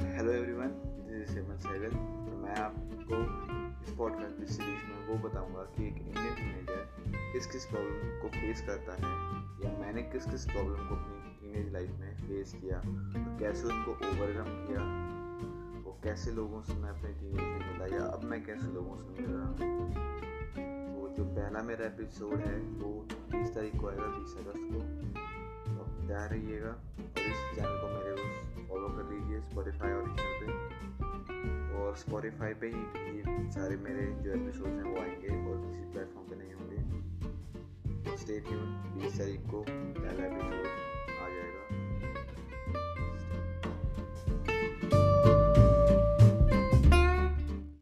And hello everyone this is Hemant Sehgal तो मैं आपको इस पॉडकास्ट में सीरीज़ में वो बताऊँगा कि एक इंडियन टीनेजर किस किस प्रॉब्लम को फेस करता है, या मैंने किस किस प्रॉब्लम को अपनी टीनेज लाइफ में फेस किया और कैसे उनको ओवरकम किया और कैसे लोगों से मैं अपने टीनेज में मिला, या अब मैं कैसे लोगों से मिल रहा हूँ। तो जो पहला मेरा एपिसोड है, वो बीस तारीख को आएगा, बीस अगस्त को। तो तैयार रहिएगा। और स्पॉटिफाई पे ही ये सारे मेरे जो एपिसोड हैं वो आएँगे और किसी प्लेटफॉर्म पे नहीं होंगे। स्टे ट्यून बीस तारीख को पहला एपिसोड